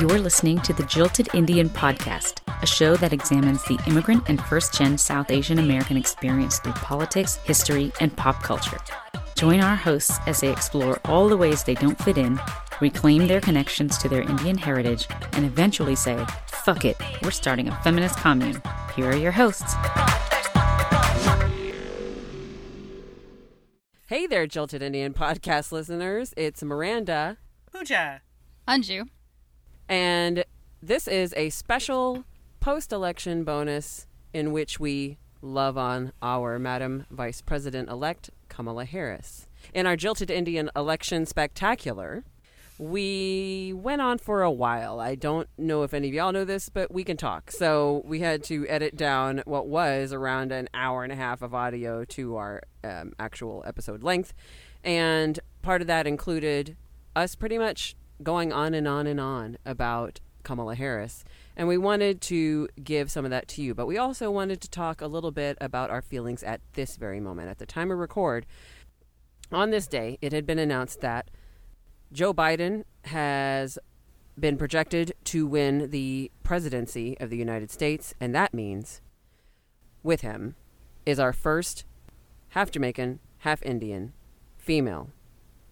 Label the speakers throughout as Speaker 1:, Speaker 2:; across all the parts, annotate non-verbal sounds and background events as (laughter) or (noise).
Speaker 1: You're listening to the Jilted Indian Podcast, a show that examines the immigrant and first gen South Asian American experience through politics, history, and pop culture. Join our hosts as they explore all the ways they don't fit in, reclaim their connections to their Indian heritage, and eventually say, fuck it, we're starting a feminist commune. Here are your hosts.
Speaker 2: Hey there, Jilted Indian podcast listeners. It's Miranda.
Speaker 3: Pooja.
Speaker 4: Anju.
Speaker 2: And this is a special post election bonus in which we love on our Madam Vice President elect Kamala Harris. In our Jilted Indian election spectacular, we went on for a while. I don't know if any of y'all know this, but we can talk. So we had to edit down what was around an hour and a half of audio to our um, actual episode length. And part of that included us pretty much going on and on and on about Kamala Harris. And we wanted to give some of that to you, but we also wanted to talk a little bit about our feelings at this very moment. At the time of record, on this day, it had been announced that Joe Biden has been projected to win the presidency of the United States, and that means with him is our first half Jamaican, half Indian female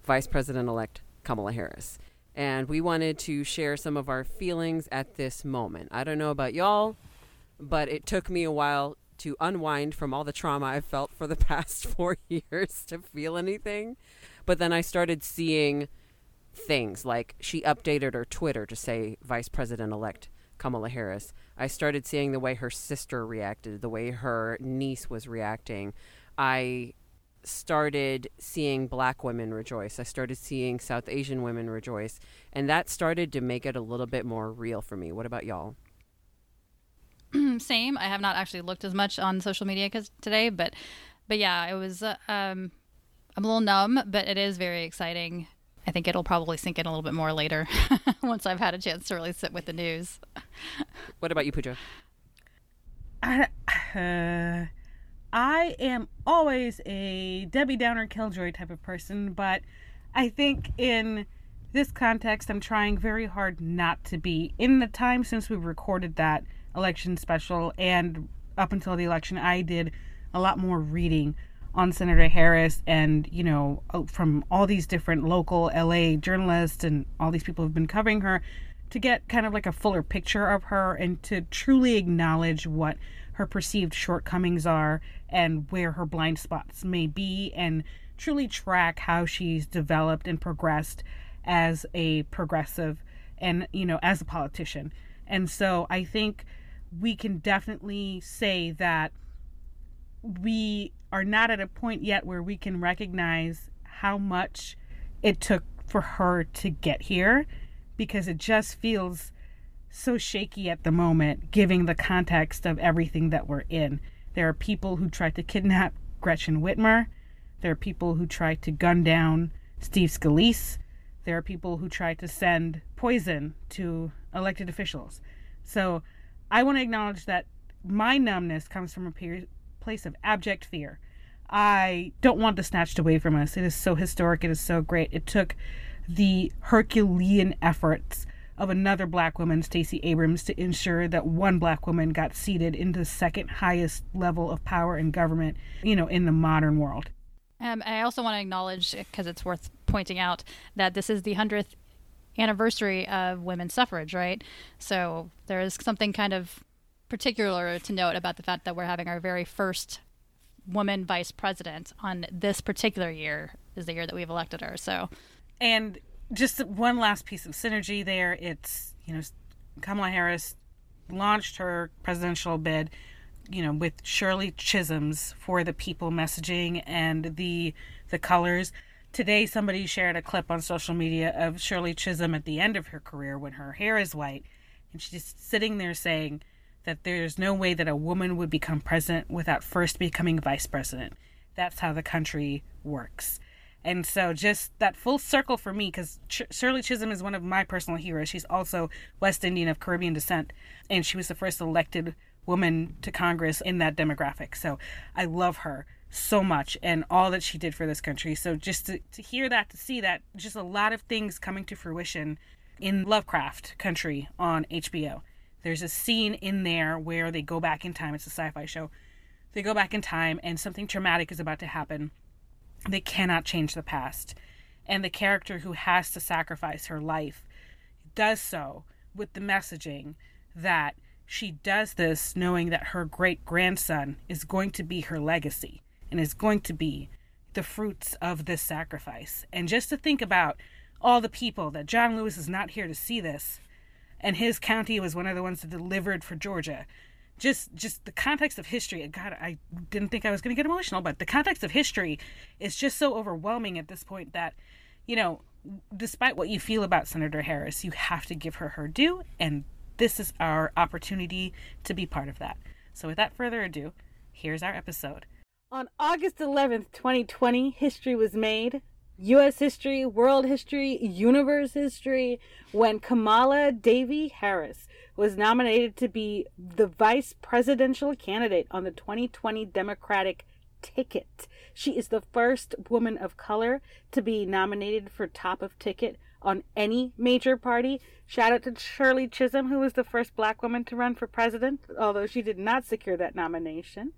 Speaker 2: Vice President elect Kamala Harris. And we wanted to share some of our feelings at this moment. I don't know about y'all, but it took me a while to unwind from all the trauma I've felt for the (laughs) past four (laughs) years to feel anything. But then I started seeing things like she updated her Twitter to say Vice President elect Kamala Harris. I started seeing the way her sister reacted, the way her niece was reacting. I started seeing black women rejoice. I started seeing South Asian women rejoice. And that started to make it a little bit more real for me. What about y'all? (clears throat)
Speaker 4: Same. I have not actually looked as much on social media cause today, but but yeah, it was. Uh, um, I'm a little numb, but it is very exciting. I think it'll probably sink in a little bit more later (laughs) once I've had a chance to really sit with the news.
Speaker 2: What about you, Pooja?
Speaker 3: I, (sighs) uh, I am always a Debbie Downer Killjoy type of person, but I think in this context, I'm trying very hard not to be. In the time since we recorded that election special and up until the election, I did a lot more reading on Senator Harris and, you know, uh, from all these different local LA journalists and all these people who've been covering her to get kind of like a fuller picture of her and to truly acknowledge what her perceived shortcomings are and where her blind spots may be and truly track how she's developed and progressed as a progressive and you know as a politician. And so i think we can definitely say that we are not at a point yet where we can recognize how much it took for her to get here because it just feels so shaky at the moment, giving the context of everything that we're in. There are people who tried to kidnap Gretchen Whitmer. There are people who tried to gun down Steve Scalise. There are people who tried to send poison to elected officials. So I want to acknowledge that my numbness comes from a place of abject fear. I don't want this snatched away from us. It is so historic. It is so great. It took the Herculean efforts of another black woman, Stacey Abrams, to ensure that one black woman got seated in the second highest level of power in government, you know, in the modern world.
Speaker 4: Um, I also want to acknowledge, because it's worth pointing out, that this is the 100th anniversary of women's suffrage, right? So there is something kind of particular to note about the fact that we're having our very first woman vice president on this particular year is the year that we've elected her. So,
Speaker 3: and just one last piece of synergy there. It's you know Kamala Harris launched her presidential bid, you know, with Shirley Chisholm's for the people messaging and the the colors. Today, somebody shared a clip on social media of Shirley Chisholm at the end of her career when her hair is white, and she's sitting there saying that there's no way that a woman would become president without first becoming vice president. That's how the country works. And so, just that full circle for me, because Ch- Shirley Chisholm is one of my personal heroes. She's also West Indian of Caribbean descent, and she was the first elected woman to Congress in that demographic. So, I love her so much and all that she did for this country. So, just to, to hear that, to see that, just a lot of things coming to fruition in Lovecraft Country on HBO. There's a scene in there where they go back in time. It's a sci fi show. They go back in time and something traumatic is about to happen. They cannot change the past. And the character who has to sacrifice her life does so with the messaging that she does this knowing that her great grandson is going to be her legacy and is going to be the fruits of this sacrifice. And just to think about all the people that John Lewis is not here to see this, and his county was one of the ones that delivered for Georgia. Just, just the context of history. God, I didn't think I was going to get emotional, but the context of history is just so overwhelming at this point that, you know, despite what you feel about Senator Harris, you have to give her her due, and this is our opportunity to be part of that. So, without further ado, here's our episode. On August 11th, 2020, history was made. U.S. history, world history, universe history, when Kamala Devi Harris was nominated to be the vice presidential candidate on the 2020 Democratic ticket. She is the first woman of color to be nominated for top of ticket on any major party. Shout out to Shirley Chisholm, who was the first black woman to run for president, although she did not secure that nomination.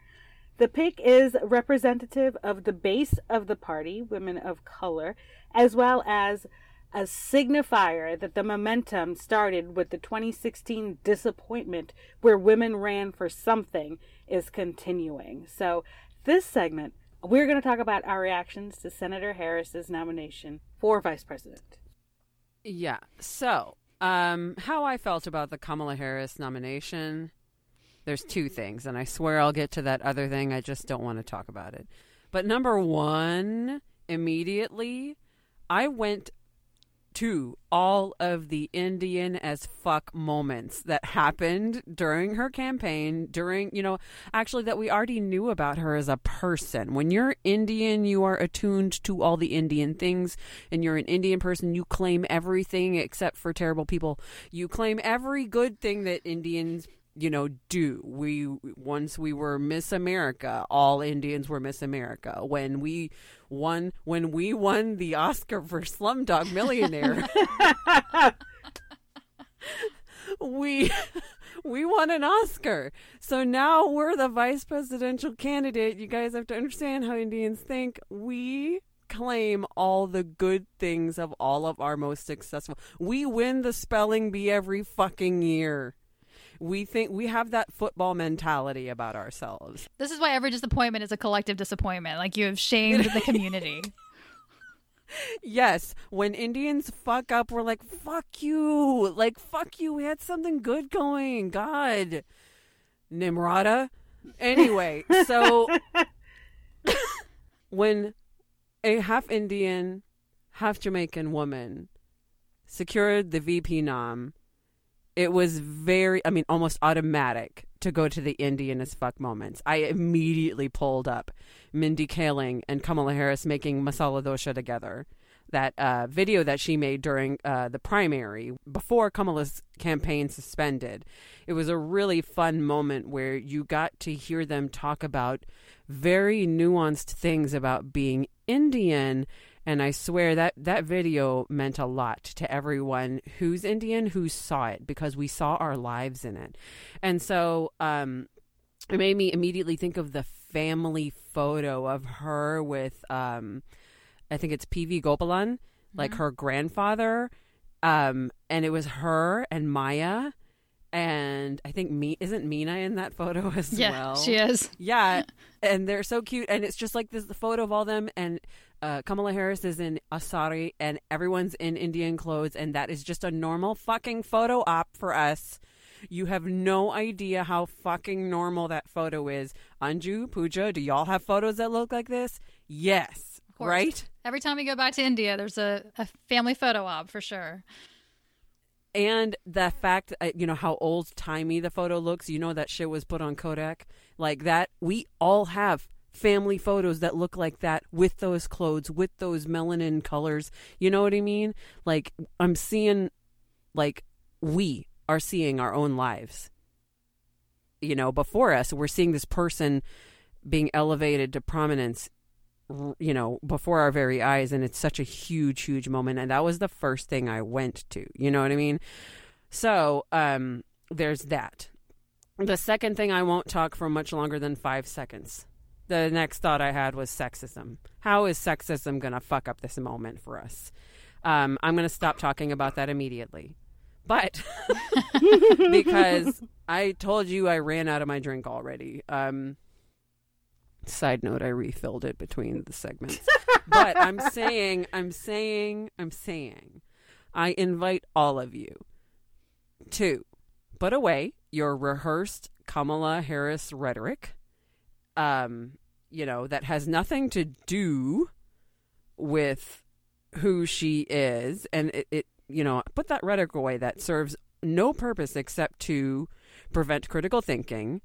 Speaker 3: The pick is representative of the base of the party, women of color, as well as a signifier that the momentum started with the 2016 disappointment where women ran for something is continuing. So, this segment, we're going to talk about our reactions to Senator Harris's nomination for vice president.
Speaker 2: Yeah. So, um, how I felt about the Kamala Harris nomination there's two things, and I swear I'll get to that other thing. I just don't want to talk about it. But number one, immediately, I went to all of the Indian as fuck moments that happened during her campaign, during, you know, actually that we already knew about her as a person. When you're Indian, you are attuned to all the Indian things, and you're an Indian person, you claim everything except for terrible people. You claim every good thing that Indians you know, do. We once we were Miss America, all Indians were Miss America. When we won when we won the Oscar for Slumdog Millionaire, (laughs) we we won an Oscar. So now we're the vice presidential candidate. You guys have to understand how Indians think. We claim all the good things of all of our most successful. We win the spelling bee every fucking year we think we have that football mentality about ourselves.
Speaker 4: This is why every disappointment is a collective disappointment. Like you have shamed the community. (laughs)
Speaker 2: yes, when Indians fuck up, we're like, fuck you. Like, fuck you. We had something good going. God. Nimrata. Anyway, so (laughs) when a half Indian, half Jamaican woman secured the VP nom, it was very, I mean, almost automatic to go to the Indian as fuck moments. I immediately pulled up Mindy Kaling and Kamala Harris making masala dosha together. That uh, video that she made during uh, the primary before Kamala's campaign suspended. It was a really fun moment where you got to hear them talk about very nuanced things about being Indian and I swear that that video meant a lot to everyone who's Indian who saw it because we saw our lives in it. And so um, it made me immediately think of the family photo of her with, um, I think it's PV Gopalan, like mm-hmm. her grandfather. Um, and it was her and Maya and I think me isn't Meena in that photo (laughs) as
Speaker 4: yeah,
Speaker 2: well.
Speaker 4: she is.
Speaker 2: Yeah, (laughs) and they're so cute, and it's just like this the photo of all them, and uh, Kamala Harris is in a sari and everyone's in Indian clothes, and that is just a normal fucking photo op for us. You have no idea how fucking normal that photo is. Anju, Pooja, do y'all have photos that look like this? Yes. Right?
Speaker 4: Every time we go back to India, there's a, a family photo op for sure.
Speaker 2: And the fact, you know, how old timey the photo looks, you know, that shit was put on Kodak. Like that, we all have family photos that look like that with those clothes, with those melanin colors. You know what I mean? Like, I'm seeing, like, we are seeing our own lives. You know, before us, we're seeing this person being elevated to prominence you know, before our very eyes. And it's such a huge, huge moment. And that was the first thing I went to. You know what I mean? So um, there's that. The second thing, I won't talk for much longer than five seconds. The next thought I had was sexism. How is sexism going to fuck up this moment for us? Um, I'm going to stop talking about that immediately. But (laughs) because I told you I ran out of my drink already. Um, side note, I refilled it between the segments. (laughs) but I'm saying, I'm saying, I'm saying, I invite all of you to put away your rehearsed Kamala Harris rhetoric, um, you know, that has nothing to do with who she is. And it, it, you know, put that rhetoric away that serves no purpose except to prevent critical thinking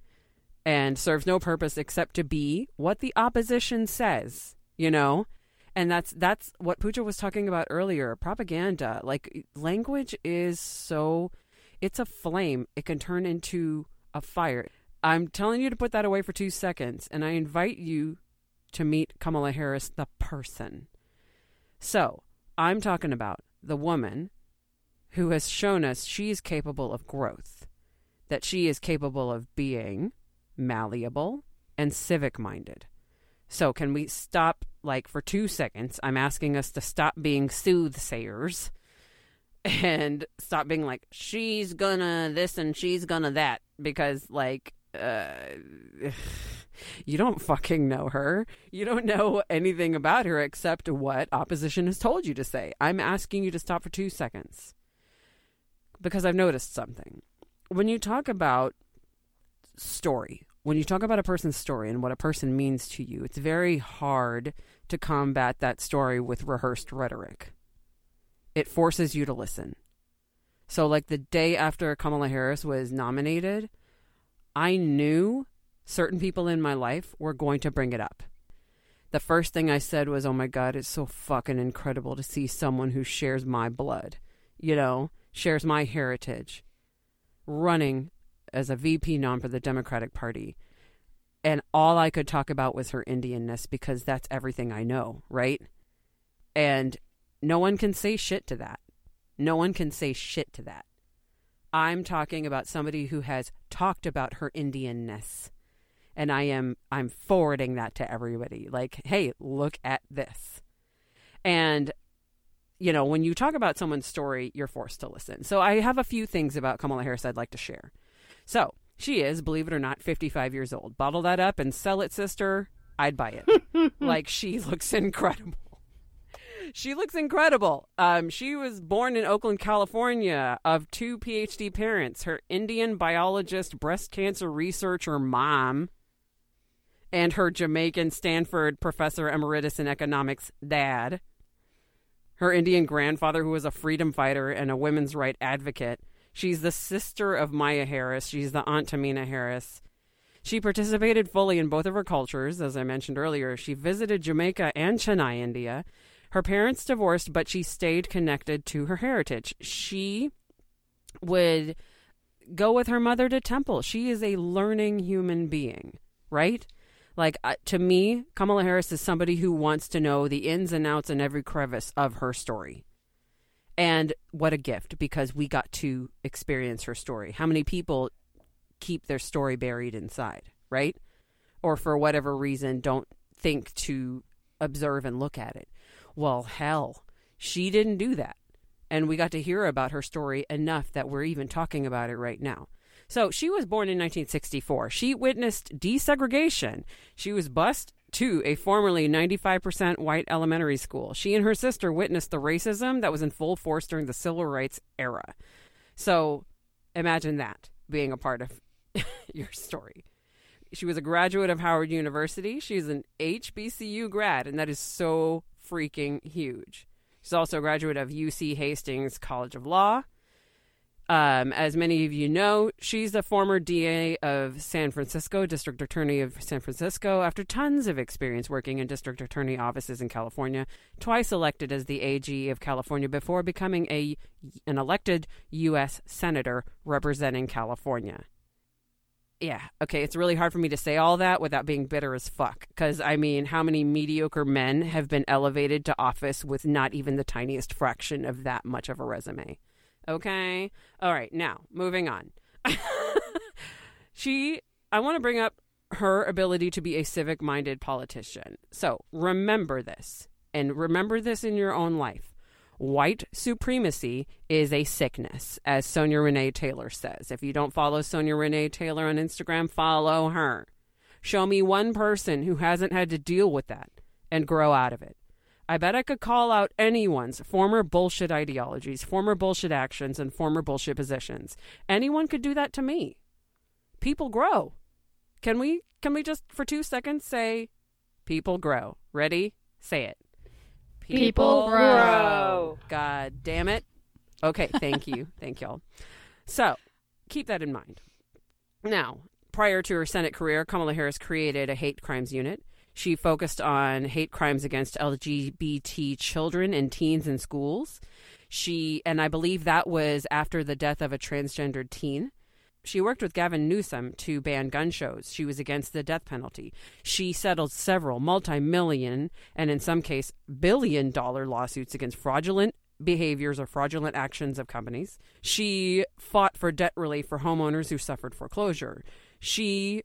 Speaker 2: and serves no purpose except to be what the opposition says, you know? And that's that's what Pooja was talking about earlier. Propaganda, like language is so it's a flame. It can turn into a fire. I'm telling you to put that away for 2 seconds and I invite you to meet Kamala Harris the person. So, I'm talking about the woman who has shown us she is capable of growth, that she is capable of being malleable and civic minded. So, can we stop, like, for two seconds? I'm asking us to stop being soothsayers and stop being like, she's gonna this and she's gonna that, because, like, uh, (sighs) you don't fucking know her. You don't know anything about her except what opposition has told you to say. I'm asking you to stop for two seconds because I've noticed something. When you talk about story, when you talk about a person's story and what a person means to you, it's very hard to combat that story with rehearsed rhetoric. It forces you to listen. So, like the day after Kamala Harris was nominated, I knew certain people in my life were going to bring it up. The first thing I said was, Oh my God, it's so fucking incredible to see someone who shares my blood, you know, shares my heritage, running as a VP nom for the Democratic Party. And all I could talk about was her Indianness because that's everything I know, right? And no one can say shit to that. No one can say shit to that. I'm talking about somebody who has talked about her Indianness. And I am I'm forwarding that to everybody. Like, hey, look at this. And you know, when you talk about someone's story, you're forced to listen. So I have a few things about Kamala Harris I'd like to share. So she is, believe it or not, 55 years old. Bottle that up and sell it, sister. I'd buy it. (laughs) like she (laughs) looks incredible. She looks incredible. Um, she was born in Oakland, California, of two PhD parents. Her Indian biologist, breast cancer researcher mom, and her Jamaican Stanford professor emeritus in economics dad. Her Indian grandfather, who was a freedom fighter and a women's right advocate. She's the sister of Maya Harris. She's the aunt to Meena Harris. She participated fully in both of her cultures, as I mentioned earlier. She visited Jamaica and Chennai, India. Her parents divorced, but she stayed connected to her heritage. She would go with her mother to temple. She is a learning human being, right? Like uh, to me, Kamala Harris is somebody who wants to know the ins and outs and every crevice of her story. And what a gift because we got to experience her story. How many people keep their story buried inside, right? Or for whatever reason don't think to observe and look at it. Well, hell, she didn't do that. And we got to hear about her story enough that we're even talking about it right now. So she was born in 1964. She witnessed desegregation. She was bused to a formerly 95% white elementary school. She and her sister witnessed the racism that was in full force during the civil rights era. So imagine that being a part of (laughs) your story. She was a graduate of Howard University. She's an HBCU grad, and that is so freaking huge. She's also a graduate of UC Hastings College of Law. Um, as many of you know, she's the former DA of San Francisco, District Attorney of San Francisco, after tons of experience working in District Attorney offices in California. Twice elected as the AG of California before becoming a an elected U.S. Senator representing California. yeah, okay, it's really hard for me to say all that without being bitter as fuck. Because, I mean, how many mediocre men have been elevated to office with not even the tiniest fraction of that much of a resume? Okay? All right, now, moving on. (laughs) she, I want to bring up her ability to be a civic minded politician. So remember this, and remember this in your own life. White supremacy is a sickness, as Sonya Renee Taylor says. If you don't follow Sonya Renee Taylor on Instagram, follow her. Show me one person who hasn't had to deal with that and grow out of it. I bet I could call out anyone's former bullshit ideologies, former bullshit actions, and former bullshit positions. Anyone could do that to me. People grow. Can we can we just for 2 seconds say people grow? Ready? Say it.
Speaker 4: People grow.
Speaker 2: God damn it. Okay, thank you. (laughs) thank y'all. So, keep that in mind. Now, prior to her Senate career, Kamala Harris created a hate crimes unit. She focused on hate crimes against LGBT children and teens in schools. She, and I believe that was after the death of a transgendered teen. She worked with Gavin Newsom to ban gun shows. She was against the death penalty. She settled several multi million and, in some case, billion dollar lawsuits against fraudulent behaviors or fraudulent actions of companies. She fought for debt relief for homeowners who suffered foreclosure. She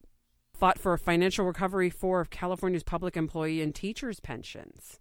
Speaker 2: fought for financial recovery for California's public employee and teachers' pensions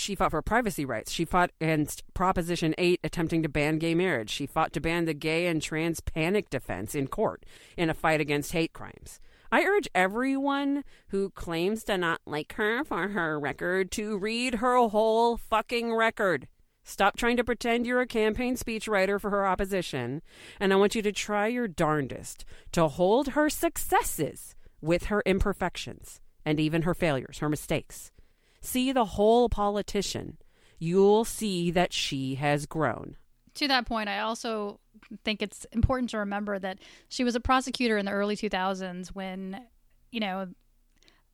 Speaker 2: she fought for privacy rights. She fought against Proposition 8 attempting to ban gay marriage. She fought to ban the gay and trans panic defense in court in a fight against hate crimes. I urge everyone who claims to not like her for her record to read her whole fucking record. Stop trying to pretend you're a campaign speechwriter for her opposition, and I want you to try your darndest to hold her successes with her imperfections and even her failures, her mistakes. See the whole politician. You'll see that she has grown.
Speaker 4: To that point, I also think it's important to remember that she was a prosecutor in the early 2000s when, you know,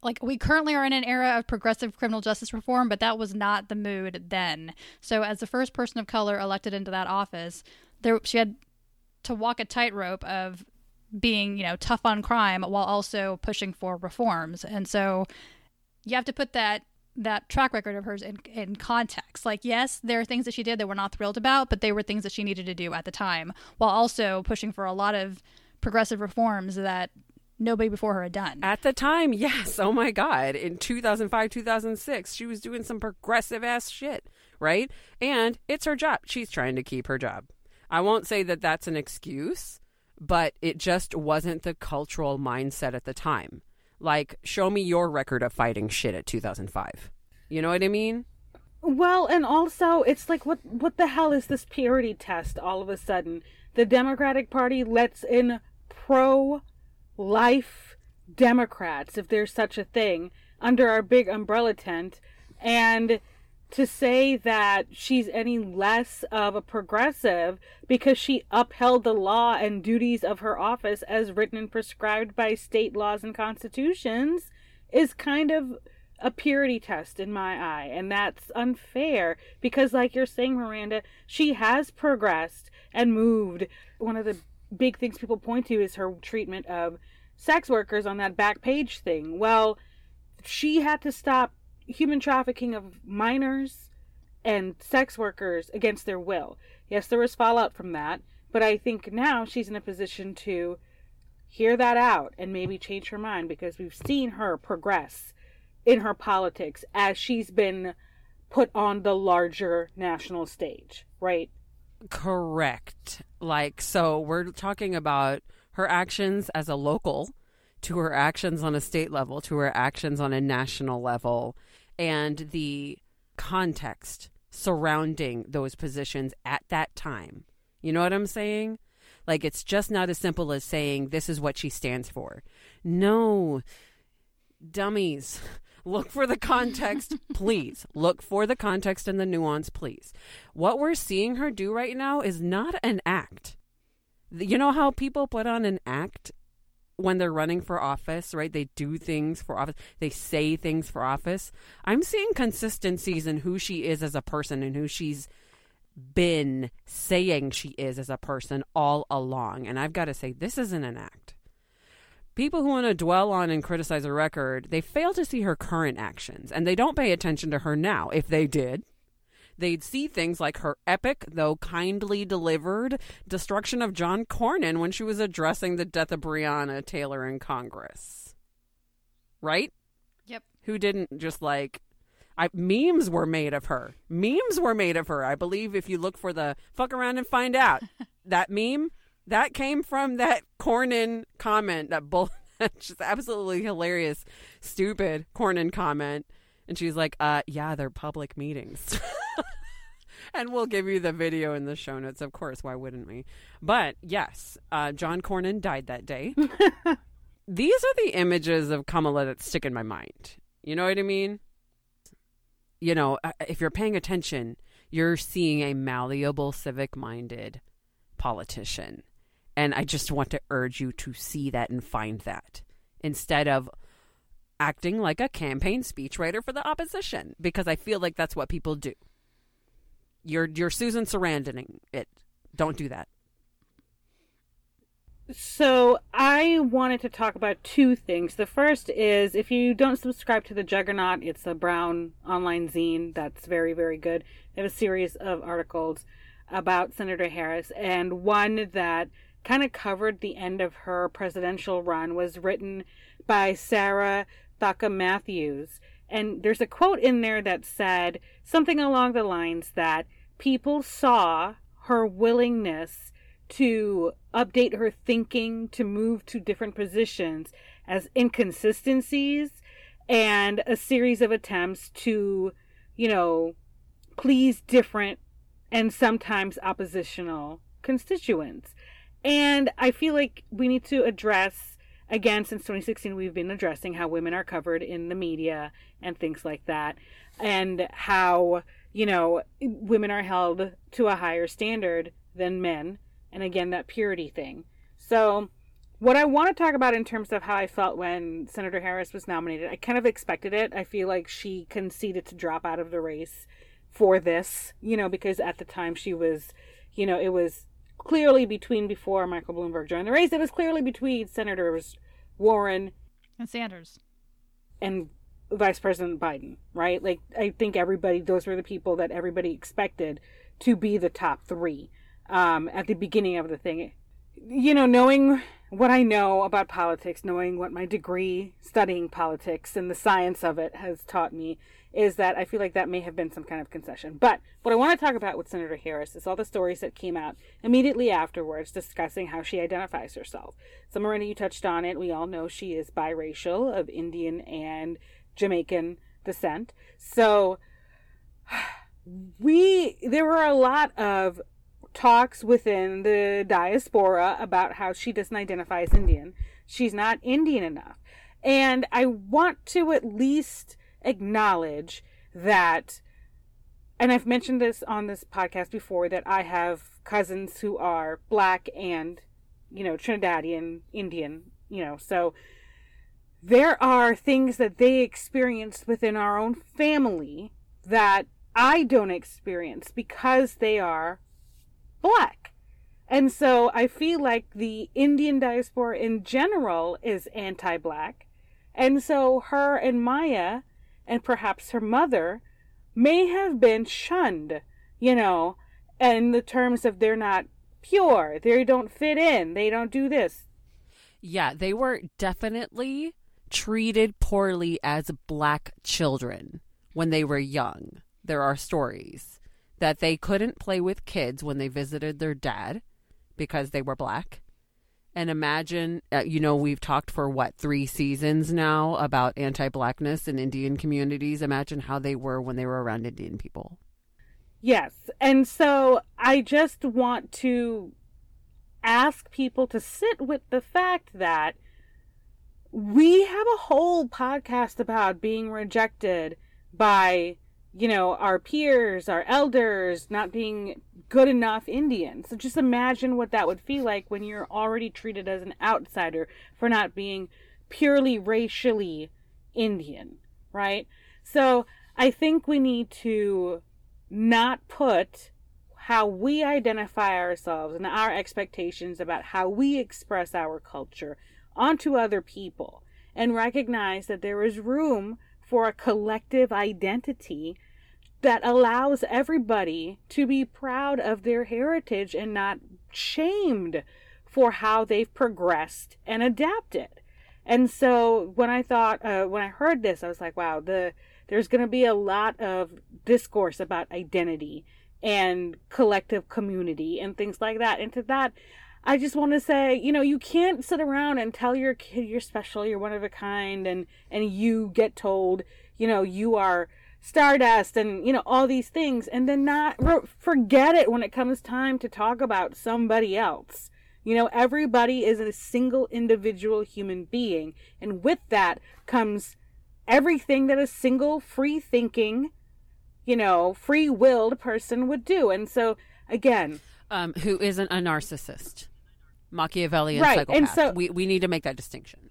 Speaker 4: like we currently are in an era of progressive criminal justice reform, but that was not the mood then. So, as the first person of color elected into that office, there she had to walk a tightrope of being, you know, tough on crime while also pushing for reforms. And so, you have to put that that track record of hers in, in context. Like, yes, there are things that she did that we're not thrilled about, but they were things that she needed to do at the time, while also pushing for a lot of progressive reforms that nobody before her had done.
Speaker 2: At the time, yes. Oh my God. In 2005, 2006, she was doing some progressive ass shit, right? And it's her job. She's trying to keep her job. I won't say that that's an excuse, but it just wasn't the cultural mindset at the time. Like, show me your record of fighting shit at 2005. You know what I mean?
Speaker 3: Well, and also it's like what what the hell is this purity test all of a sudden? The Democratic Party lets in pro life Democrats, if there's such a thing, under our big umbrella tent and to say that she's any less of a progressive because she upheld the law and duties of her office as written and prescribed by state laws and constitutions is kind of a purity test in my eye and that's unfair because like you're saying Miranda she has progressed and moved. One of the big things people point to is her treatment of sex workers on that back page thing. Well she had to stop human trafficking of minors and sex workers against their will. Yes, there was fallout from that, but I think now she's in a position to hear that out and maybe change her mind because we've seen her progress in her politics as she's been put on the larger national stage, right?
Speaker 2: Correct. Like, so we're talking about her actions as a local to her actions on a state level to her actions on a national level and the context surrounding those positions at that time. You know what I'm saying? Like, it's just not as simple as saying this is what she stands for. No, dummies. (laughs) Look for the context, (laughs) please. Look for the context and the nuance, please. What we're seeing her do right now is not an act. You know how people put on an act when they're running for office, right? They do things for office, they say things for office. I'm seeing consistencies in who she is as a person and who she's been saying she is as a person all along. And I've got to say, this isn't an act. people who want to dwell on and criticize a record, they fail to see her current actions and they don't pay attention to her now. If they did, they'd see things like her epic, though kindly delivered, destruction of John Cornyn when she was addressing the death of Breonna Taylor in Congress. Right?
Speaker 4: Yep.
Speaker 2: Who didn't just like. I, memes were made of her. Memes were made of her. I believe if you look for the fuck around and find out, (laughs) that meme that came from that Cornyn comment, that bull, (laughs) just absolutely hilarious, stupid Cornyn comment. And she's like, uh, yeah, they're public meetings. (laughs) and we'll give you the video in the show notes, of course. Why wouldn't we? But yes, uh, John Cornyn died that day. (laughs) These are the images of Kamala that stick in my mind. You know what I mean? You know, uh, if you're paying attention, you're seeing a malleable, civic minded politician. And I just want to urge you to see that and find that instead of acting like a campaign speechwriter for the opposition because I feel like that's what people do. You're you're Susan Sarandon it. Don't do that.
Speaker 3: So I wanted to talk about two things. The first is if you don't subscribe to the Juggernaut, it's a brown online zine that's very very good. They have a series of articles about Senator Harris, and one that kind of covered the end of her presidential run was written by Sarah Thankam Mathews. And there's a quote in there that said something along the lines that people saw her willingness to update her thinking, to move to different positions as inconsistencies and a series of attempts to, you know, please different and sometimes oppositional constituents. And I feel like we need to address, again, since 2016, we've been addressing how women are covered in the media and things like that, and how, you know, women are held to a higher standard than men. And again, that purity thing. So, what I want to talk about in terms of how I felt when Senator Harris was nominated, I kind of expected it. I feel like she conceded to drop out of the race for this, you know, because at the time she was, you know, it was clearly between before Michael Bloomberg joined the race, it was clearly between Senators Warren
Speaker 4: and Sanders
Speaker 3: and Vice President Biden, right? Like, I think everybody, those were the people that everybody expected to be the top three um, at the beginning of the thing. You know, knowing what I know about politics, knowing what my degree studying politics and the science of it has taught me, is that I feel like that may have been some kind of concession. But what I want to talk about with Senator Harris is all the stories that came out immediately afterwards discussing how she identifies herself. So, Miranda, you touched on it. We all know she is biracial of Indian and Jamaican descent. So, (sighs) we, there were a lot of talks within the diaspora about how she doesn't identify as Indian. She's not Indian enough. And I want to at least acknowledge that, and I've mentioned this on this podcast before, that I have cousins who are black and, you know, Trinidadian, Indian, you know, so there are things that they experienced within our own family that I don't experience because they are black. And so I feel like the Indian diaspora in general is anti black. And so her and Maya and perhaps her mother may have been shunned, you know, in the terms of they're not pure, they don't fit in, they don't do this.
Speaker 2: Yeah, they were definitely treated poorly as black children when they were young. There are stories that they couldn't play with kids when they visited their dad because they were black. And imagine uh, you know we've talked for what three seasons now about anti-blackness in indian communities. Imagine how they were when they were around indian people.
Speaker 3: Yes. And so i just want to ask people to sit with the fact that we have a whole podcast about being rejected by you know, our peers, our elders not being good enough Indian. So just imagine what that would feel like when you're already treated as an outsider for not being purely racially Indian, right? So I think we need to not put how we identify ourselves and our expectations about how we express our culture onto other people and recognize that there is room for a collective identity that allows everybody to be proud of their heritage and not shamed for how they've progressed and adapted. And so when I thought, uh, when I heard this, I was like, wow, the there's going to be a lot of discourse about identity and collective community and things like that. And to that, I just want to say, you know, you can't sit around and tell your kid you're special, you're one of a kind, and and you get told, you know, you are stardust and you know all these things, and then not forget it when it comes time to talk about somebody else. You know, everybody is a single individual human being, and with that comes everything that a single free thinking, you know, free willed person would do. And so, again,
Speaker 2: um, who isn't a narcissist. Machiavellian
Speaker 3: right.
Speaker 2: psychopath.
Speaker 3: And so
Speaker 2: we we need to make that distinction.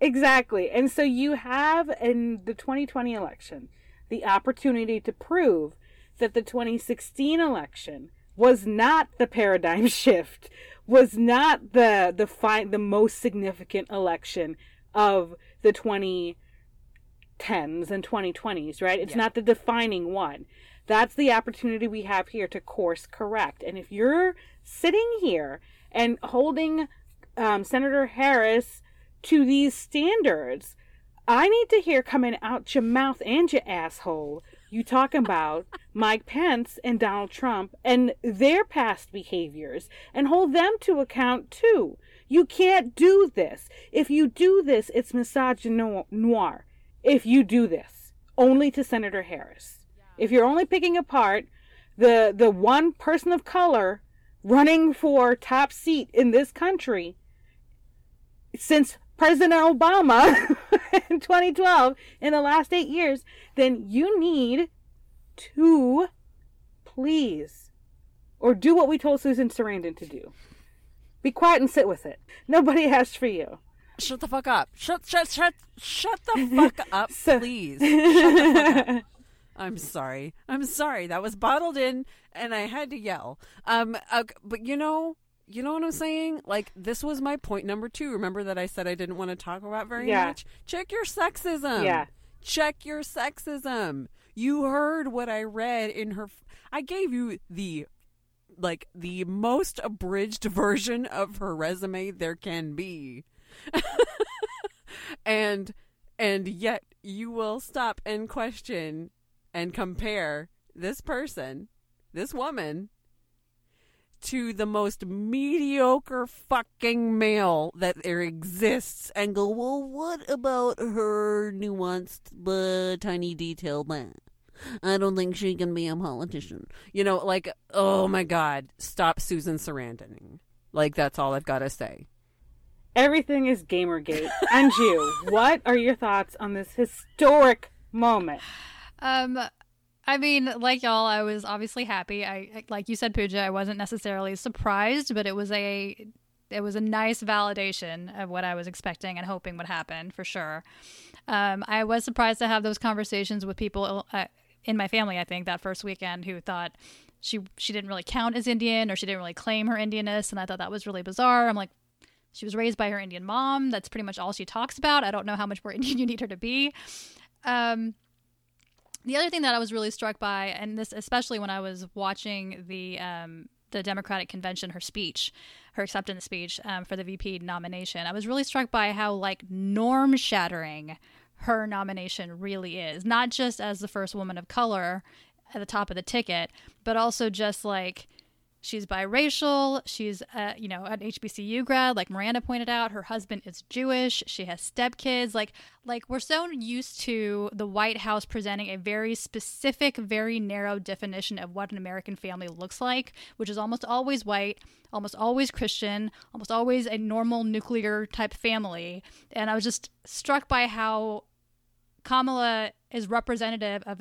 Speaker 3: Exactly. And so you have in the 2020 election the opportunity to prove that the 2016 election was not the paradigm (laughs) shift, was not the the fi- the most significant election of the 2010s and 2020s, right? It's yeah. not the defining one. That's the opportunity we have here to course correct. And if you're sitting here and holding um, Senator Harris to these standards. I need to hear coming out your mouth and your asshole you talking about (laughs) Mike Pence and Donald Trump and their past behaviors and hold them to account too. You can't do this. If you do this, it's misogynoir. If you do this, only to Senator Harris. If you're only picking apart the the one person of color running for top seat in this country since President Obama (laughs) in 2012 in the last eight years, then you need to please or do what we told Susan Sarandon to do. Be quiet and sit with it. Nobody (laughs) asked for you.
Speaker 2: Shut the fuck up. Shut shut shut shut the (laughs) fuck up, please. Shut the fuck up. I'm sorry. I'm sorry. That was bottled in, and I had to yell. Um, uh, but you know, you know what I'm saying? Like this was my point number two. Remember that I said I didn't want to talk about very yeah. much. Check your sexism.
Speaker 3: Yeah.
Speaker 2: Check your sexism. You heard what I read in her. I gave you the like the most abridged version of her resume there can be. (laughs) and and yet you will stop and question and compare this person, this woman, to the most mediocre fucking male that there exists and go, well, what about her nuanced but tiny detail? Blah. I don't think she can be a politician. You know, like, oh my God, stop Susan Sarandon. Like, that's all I've got to say.
Speaker 3: Everything is Gamergate. and you, (laughs) what are your thoughts on this historic moment?
Speaker 4: Um, I mean, like y'all, I was obviously happy. I like you said, Pooja. I wasn't necessarily surprised, but it was a it was a nice validation of what I was expecting and hoping would happen for sure. Um, I was surprised to have those conversations with people uh, in my family. I think that first weekend who thought she she didn't really count as Indian or she didn't really claim her Indianness, and I thought that was really bizarre. I'm like, she was raised by her Indian mom. That's pretty much all she talks about. I don't know how much more (laughs) Indian you need her to be. Um, the other thing that I was really struck by, and this especially when I was watching the um, the Democratic convention, her speech, her acceptance speech um, for the VP nomination, I was really struck by how like norm shattering her nomination really is. Not just as the first woman of color at the top of the ticket, but also just like She's biracial. She's, uh, you know, an HBCU grad, like Miranda pointed out. Her husband is Jewish. She has stepkids. Like, like we're so used to the White House presenting a very specific, very narrow definition of what an American family looks like, which is almost always white, almost always Christian, almost always a normal nuclear type family. And I was just struck by how Kamala is representative of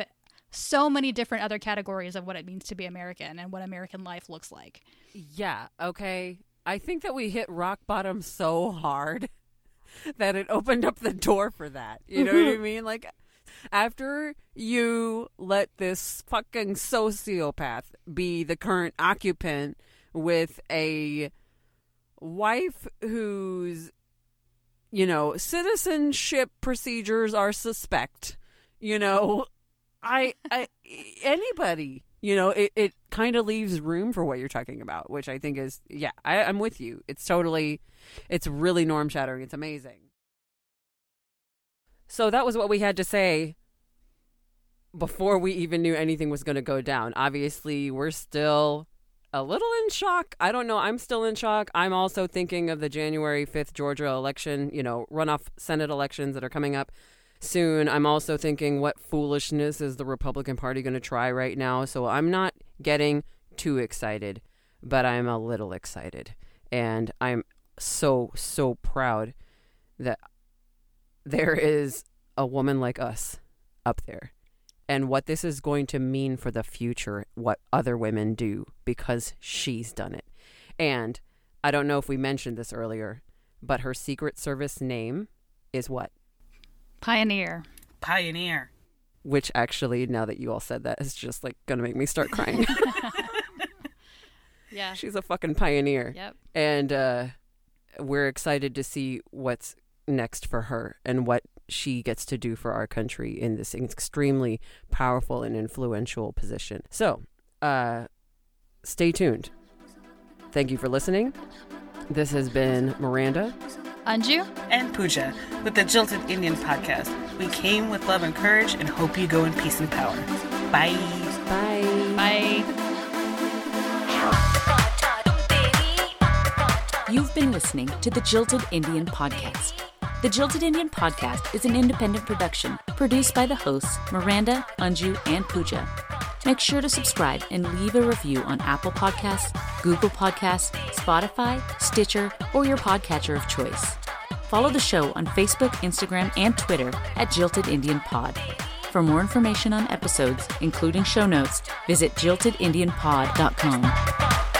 Speaker 4: so many different other categories of what it means to be American and what American life looks like.
Speaker 2: Yeah, okay. I think that we hit rock bottom so hard (laughs) that it opened up the door for that. You know what I mm-hmm. mean? Like after you let this fucking sociopath be the current occupant with a wife whose you know, citizenship procedures are suspect. You know, I, I anybody, you know, it, it kind of leaves room for what you're talking about, which I think is, yeah, I, I'm with you. It's totally, it's really norm shattering. It's amazing. So that was what we had to say before we even knew anything was going to go down. Obviously, we're still a little in shock. I don't know. I'm still in shock. I'm also thinking of the January 5th Georgia election, you know, runoff Senate elections that are coming up soon. I'm also thinking, what foolishness is the Republican Party going to try right now? So I'm not getting too excited, but I'm a little excited. And I'm so, so proud that there is a woman like us up there and what this is going to mean for the future, what other women do because she's done it. And I don't know if we mentioned this earlier, but her Secret Service name is what?
Speaker 4: Pioneer.
Speaker 3: Pioneer.
Speaker 2: Which actually, now that you all said that, is just like going to make me start crying. (laughs) (laughs)
Speaker 4: Yeah.
Speaker 2: She's a fucking pioneer.
Speaker 4: Yep.
Speaker 2: And uh, we're excited to see what's next for her and what she gets to do for our country in this extremely powerful and influential position. So, uh, stay tuned. Thank you for listening. This has been Miranda.
Speaker 4: Anju?
Speaker 3: And Pooja with the Jilted Indian podcast. We came with love and courage and hope you go in peace and power. Bye.
Speaker 2: Bye.
Speaker 4: Bye.
Speaker 1: You've been listening to the Jilted Indian Podcast. The Jilted Indian Podcast is an independent production produced by the hosts Miranda, Anju, and Pooja. Make sure to subscribe and leave a review on Apple Podcasts, Google Podcasts, Spotify, Stitcher, or your podcatcher of choice. Follow the show on Facebook, Instagram, and Twitter at Jilted Indian Pod. For more information on episodes, including show notes, visit jiltedindianpod.com.